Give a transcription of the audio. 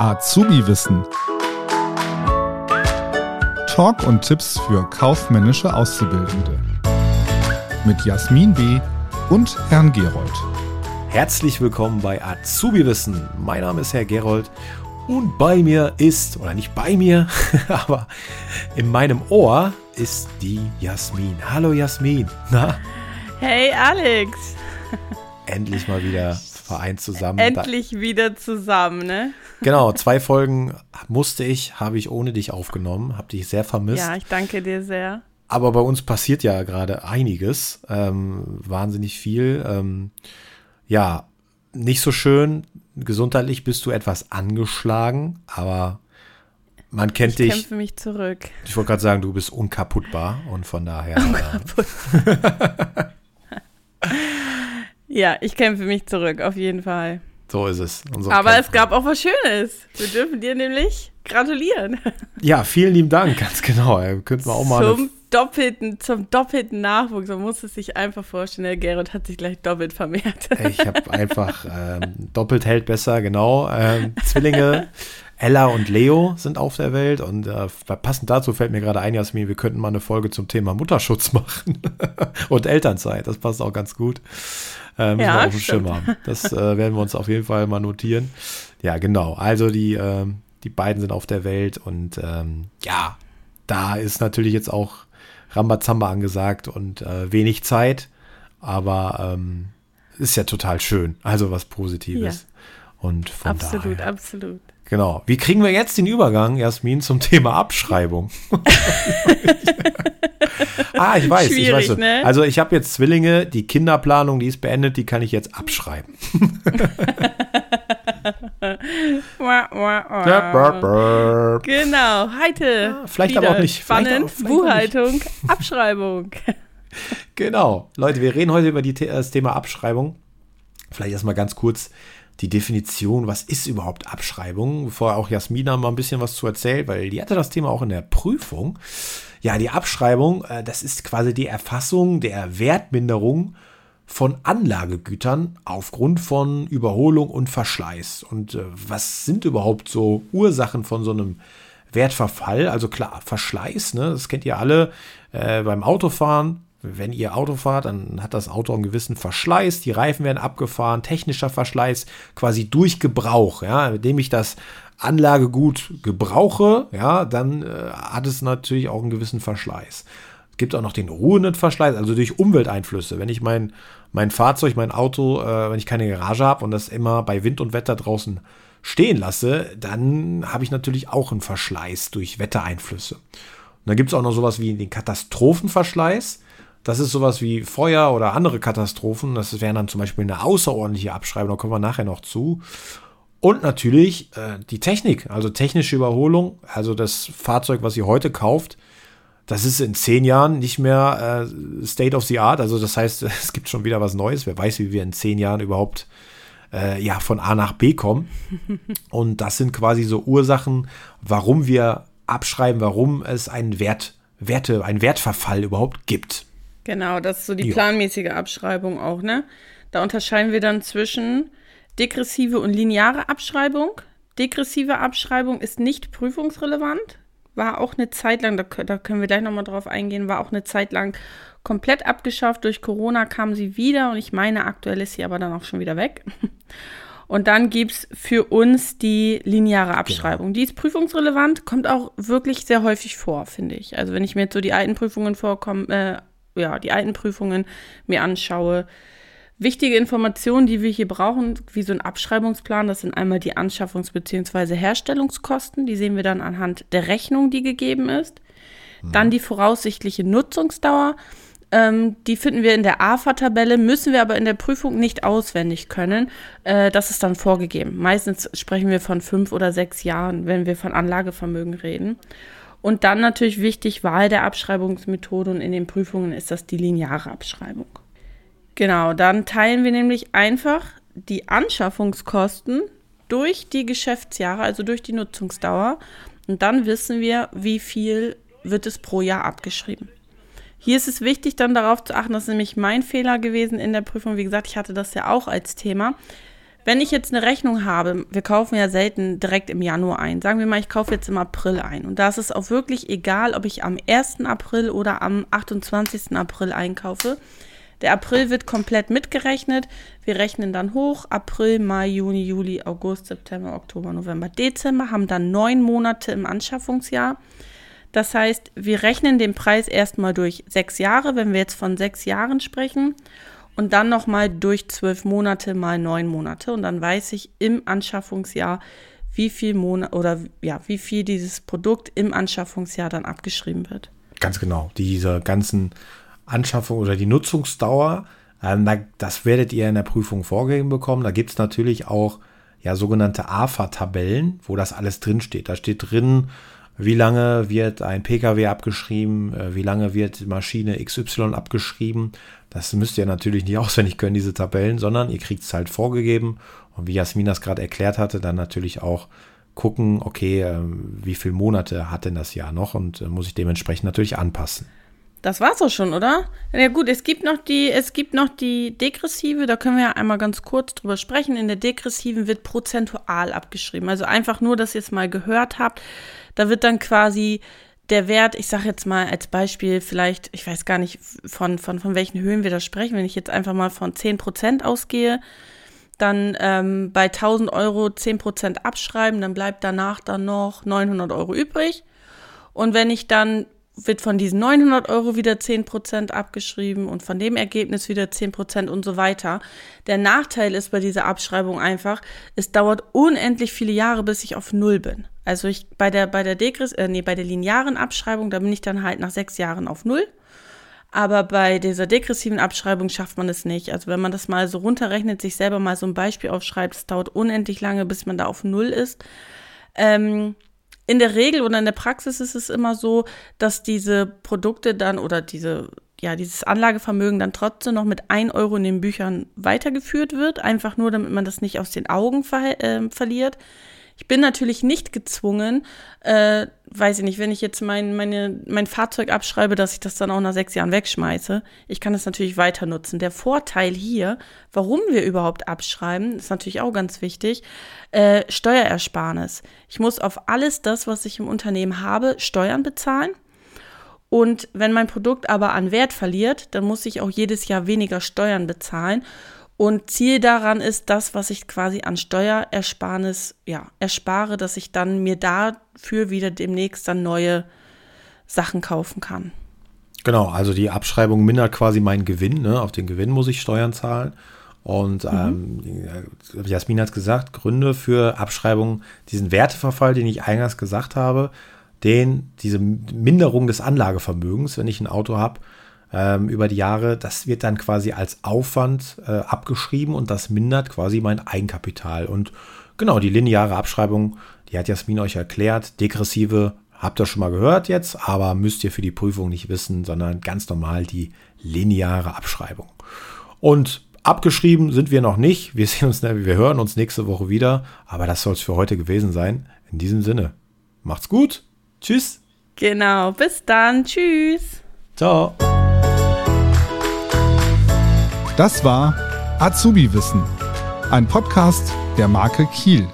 Azubi-Wissen. Talk und Tipps für kaufmännische Auszubildende. Mit Jasmin B. und Herrn Gerold. Herzlich willkommen bei Azubi-Wissen. Mein Name ist Herr Gerold und bei mir ist, oder nicht bei mir, aber in meinem Ohr ist die Jasmin. Hallo Jasmin. Na? Hey Alex. Endlich mal wieder vereint zusammen. Endlich wieder zusammen, ne? Genau, zwei Folgen musste ich, habe ich ohne dich aufgenommen, habe dich sehr vermisst. Ja, ich danke dir sehr. Aber bei uns passiert ja gerade einiges, ähm, wahnsinnig viel. Ähm, ja, nicht so schön. Gesundheitlich bist du etwas angeschlagen, aber man kennt ich dich. Ich kämpfe mich zurück. Ich wollte gerade sagen, du bist unkaputtbar und von daher. Unkaputtbar. ja, ich kämpfe mich zurück, auf jeden Fall. So ist es. So Aber es gab auch was Schönes. Wir dürfen dir nämlich gratulieren. Ja, vielen lieben Dank, ganz genau. Könnten wir auch mal. Zum doppelten, zum doppelten Nachwuchs. Man muss es sich einfach vorstellen, der Gerrit hat sich gleich doppelt vermehrt. Ich habe einfach ähm, doppelt hält besser, genau. Ähm, Zwillinge. Ella und Leo sind auf der Welt und äh, passend dazu fällt mir gerade ein, Jasmin, wir könnten mal eine Folge zum Thema Mutterschutz machen und Elternzeit. Das passt auch ganz gut. Äh, müssen ja, wir auf dem Schirm haben. Das äh, werden wir uns auf jeden Fall mal notieren. Ja, genau. Also die, äh, die beiden sind auf der Welt und ähm, ja, da ist natürlich jetzt auch Rambazamba angesagt und äh, wenig Zeit, aber ähm, ist ja total schön. Also was Positives. Ja. Und von absolut, daher, absolut. Genau. Wie kriegen wir jetzt den Übergang, Jasmin, zum Thema Abschreibung? ah, ich weiß, Schwierig, ich weiß. Ne? Also ich habe jetzt Zwillinge, die Kinderplanung, die ist beendet, die kann ich jetzt abschreiben. genau, heute. Ja, vielleicht aber auch nicht. Spannend, Buchhaltung, Abschreibung. genau. Leute, wir reden heute über die, das Thema Abschreibung. Vielleicht erstmal ganz kurz die Definition, was ist überhaupt Abschreibung, bevor auch Jasmina mal ein bisschen was zu erzählt, weil die hatte das Thema auch in der Prüfung. Ja, die Abschreibung, äh, das ist quasi die Erfassung der Wertminderung von Anlagegütern aufgrund von Überholung und Verschleiß. Und äh, was sind überhaupt so Ursachen von so einem Wertverfall? Also klar, Verschleiß, ne, das kennt ihr alle äh, beim Autofahren wenn ihr Auto fahrt, dann hat das Auto einen gewissen Verschleiß, die Reifen werden abgefahren, technischer Verschleiß, quasi durch Gebrauch, ja, indem ich das Anlagegut gebrauche, ja, dann äh, hat es natürlich auch einen gewissen Verschleiß. Es gibt auch noch den ruhenden Verschleiß, also durch Umwelteinflüsse. Wenn ich mein, mein Fahrzeug, mein Auto, äh, wenn ich keine Garage habe und das immer bei Wind und Wetter draußen stehen lasse, dann habe ich natürlich auch einen Verschleiß durch Wettereinflüsse. Und dann gibt es auch noch sowas wie den Katastrophenverschleiß. Das ist sowas wie Feuer oder andere Katastrophen. Das wären dann zum Beispiel eine außerordentliche Abschreibung, da kommen wir nachher noch zu. Und natürlich äh, die Technik, also technische Überholung. Also das Fahrzeug, was ihr heute kauft, das ist in zehn Jahren nicht mehr äh, State of the Art. Also das heißt, es gibt schon wieder was Neues. Wer weiß, wie wir in zehn Jahren überhaupt äh, ja, von A nach B kommen. Und das sind quasi so Ursachen, warum wir abschreiben, warum es einen Wert, Werte, einen Wertverfall überhaupt gibt. Genau, das ist so die ja. planmäßige Abschreibung auch, ne? Da unterscheiden wir dann zwischen degressive und lineare Abschreibung. Degressive Abschreibung ist nicht prüfungsrelevant, war auch eine Zeit lang, da, da können wir gleich nochmal drauf eingehen, war auch eine Zeit lang komplett abgeschafft. Durch Corona kam sie wieder und ich meine, aktuell ist sie aber dann auch schon wieder weg. Und dann gibt es für uns die lineare genau. Abschreibung. Genau. Die ist prüfungsrelevant, kommt auch wirklich sehr häufig vor, finde ich. Also wenn ich mir jetzt so die alten Prüfungen vorkommen, äh, ja, die alten Prüfungen mir anschaue. Wichtige Informationen, die wir hier brauchen, wie so ein Abschreibungsplan, das sind einmal die Anschaffungs- bzw. Herstellungskosten. Die sehen wir dann anhand der Rechnung, die gegeben ist. Mhm. Dann die voraussichtliche Nutzungsdauer. Ähm, die finden wir in der AFA-Tabelle, müssen wir aber in der Prüfung nicht auswendig können. Äh, das ist dann vorgegeben. Meistens sprechen wir von fünf oder sechs Jahren, wenn wir von Anlagevermögen reden. Und dann natürlich wichtig, Wahl der Abschreibungsmethode und in den Prüfungen ist das die lineare Abschreibung. Genau, dann teilen wir nämlich einfach die Anschaffungskosten durch die Geschäftsjahre, also durch die Nutzungsdauer. Und dann wissen wir, wie viel wird es pro Jahr abgeschrieben. Hier ist es wichtig, dann darauf zu achten, das ist nämlich mein Fehler gewesen in der Prüfung. Wie gesagt, ich hatte das ja auch als Thema. Wenn ich jetzt eine Rechnung habe, wir kaufen ja selten direkt im Januar ein. Sagen wir mal, ich kaufe jetzt im April ein. Und da ist es auch wirklich egal, ob ich am 1. April oder am 28. April einkaufe. Der April wird komplett mitgerechnet. Wir rechnen dann hoch. April, Mai, Juni, Juli, August, September, Oktober, November, Dezember, haben dann neun Monate im Anschaffungsjahr. Das heißt, wir rechnen den Preis erstmal durch sechs Jahre, wenn wir jetzt von sechs Jahren sprechen und dann nochmal durch zwölf Monate mal neun Monate und dann weiß ich im Anschaffungsjahr, wie viel Monat oder ja, wie viel dieses Produkt im Anschaffungsjahr dann abgeschrieben wird. Ganz genau. Diese ganzen Anschaffung oder die Nutzungsdauer, ähm, das werdet ihr in der Prüfung vorgegeben bekommen. Da gibt es natürlich auch ja sogenannte AFA-Tabellen, wo das alles drinsteht. Da steht drin, wie lange wird ein Pkw abgeschrieben, äh, wie lange wird Maschine XY abgeschrieben. Das müsst ihr natürlich nicht auswendig können, diese Tabellen, sondern ihr kriegt es halt vorgegeben. Und wie Jasmin das gerade erklärt hatte, dann natürlich auch gucken, okay, äh, wie viele Monate hat denn das Jahr noch und äh, muss ich dementsprechend natürlich anpassen. Das war's auch schon, oder? Ja gut, es gibt noch die, es gibt noch die degressive, da können wir ja einmal ganz kurz drüber sprechen. In der degressiven wird prozentual abgeschrieben. Also einfach nur, dass ihr es mal gehört habt. Da wird dann quasi der Wert, ich sage jetzt mal als Beispiel, vielleicht, ich weiß gar nicht, von, von, von welchen Höhen wir da sprechen, wenn ich jetzt einfach mal von 10% ausgehe, dann ähm, bei 1000 Euro 10% abschreiben, dann bleibt danach dann noch 900 Euro übrig. Und wenn ich dann wird von diesen 900 Euro wieder 10% abgeschrieben und von dem Ergebnis wieder 10% und so weiter. Der Nachteil ist bei dieser Abschreibung einfach, es dauert unendlich viele Jahre, bis ich auf Null bin. Also ich bei der, bei der Degres, äh, nee, bei der linearen Abschreibung, da bin ich dann halt nach sechs Jahren auf Null. Aber bei dieser degressiven Abschreibung schafft man es nicht. Also wenn man das mal so runterrechnet, sich selber mal so ein Beispiel aufschreibt, es dauert unendlich lange, bis man da auf Null ist. Ähm, in der Regel oder in der Praxis ist es immer so, dass diese Produkte dann oder diese, ja, dieses Anlagevermögen dann trotzdem noch mit 1 Euro in den Büchern weitergeführt wird, einfach nur, damit man das nicht aus den Augen ver äh, verliert. Ich bin natürlich nicht gezwungen, äh, weiß ich nicht, wenn ich jetzt mein, meine, mein Fahrzeug abschreibe, dass ich das dann auch nach sechs Jahren wegschmeiße. Ich kann das natürlich weiter nutzen. Der Vorteil hier, warum wir überhaupt abschreiben, ist natürlich auch ganz wichtig, äh, Steuerersparnis. Ich muss auf alles das, was ich im Unternehmen habe, Steuern bezahlen. Und wenn mein Produkt aber an Wert verliert, dann muss ich auch jedes Jahr weniger Steuern bezahlen. Und Ziel daran ist das, was ich quasi an Steuerersparnis ja, erspare, dass ich dann mir dafür wieder demnächst dann neue Sachen kaufen kann. Genau, also die Abschreibung mindert quasi meinen Gewinn. Ne? Auf den Gewinn muss ich Steuern zahlen. Und mhm. ähm, Jasmin hat gesagt, Gründe für Abschreibung, diesen Werteverfall, den ich eingangs gesagt habe, den, diese Minderung des Anlagevermögens, wenn ich ein Auto habe, ähm, über die Jahre, das wird dann quasi als Aufwand äh, abgeschrieben und das mindert quasi mein Eigenkapital. Und genau, die lineare Abschreibung, die hat Jasmin euch erklärt, degressive habt ihr schon mal gehört jetzt, aber müsst ihr für die Prüfung nicht wissen, sondern ganz normal die lineare Abschreibung. Und abgeschrieben sind wir noch nicht. Wir sehen uns, wir hören uns nächste Woche wieder, aber das soll es für heute gewesen sein. In diesem Sinne, macht's gut. Tschüss. Genau, bis dann. Tschüss. Ciao. Das war Azubi Wissen, ein Podcast der Marke Kiel.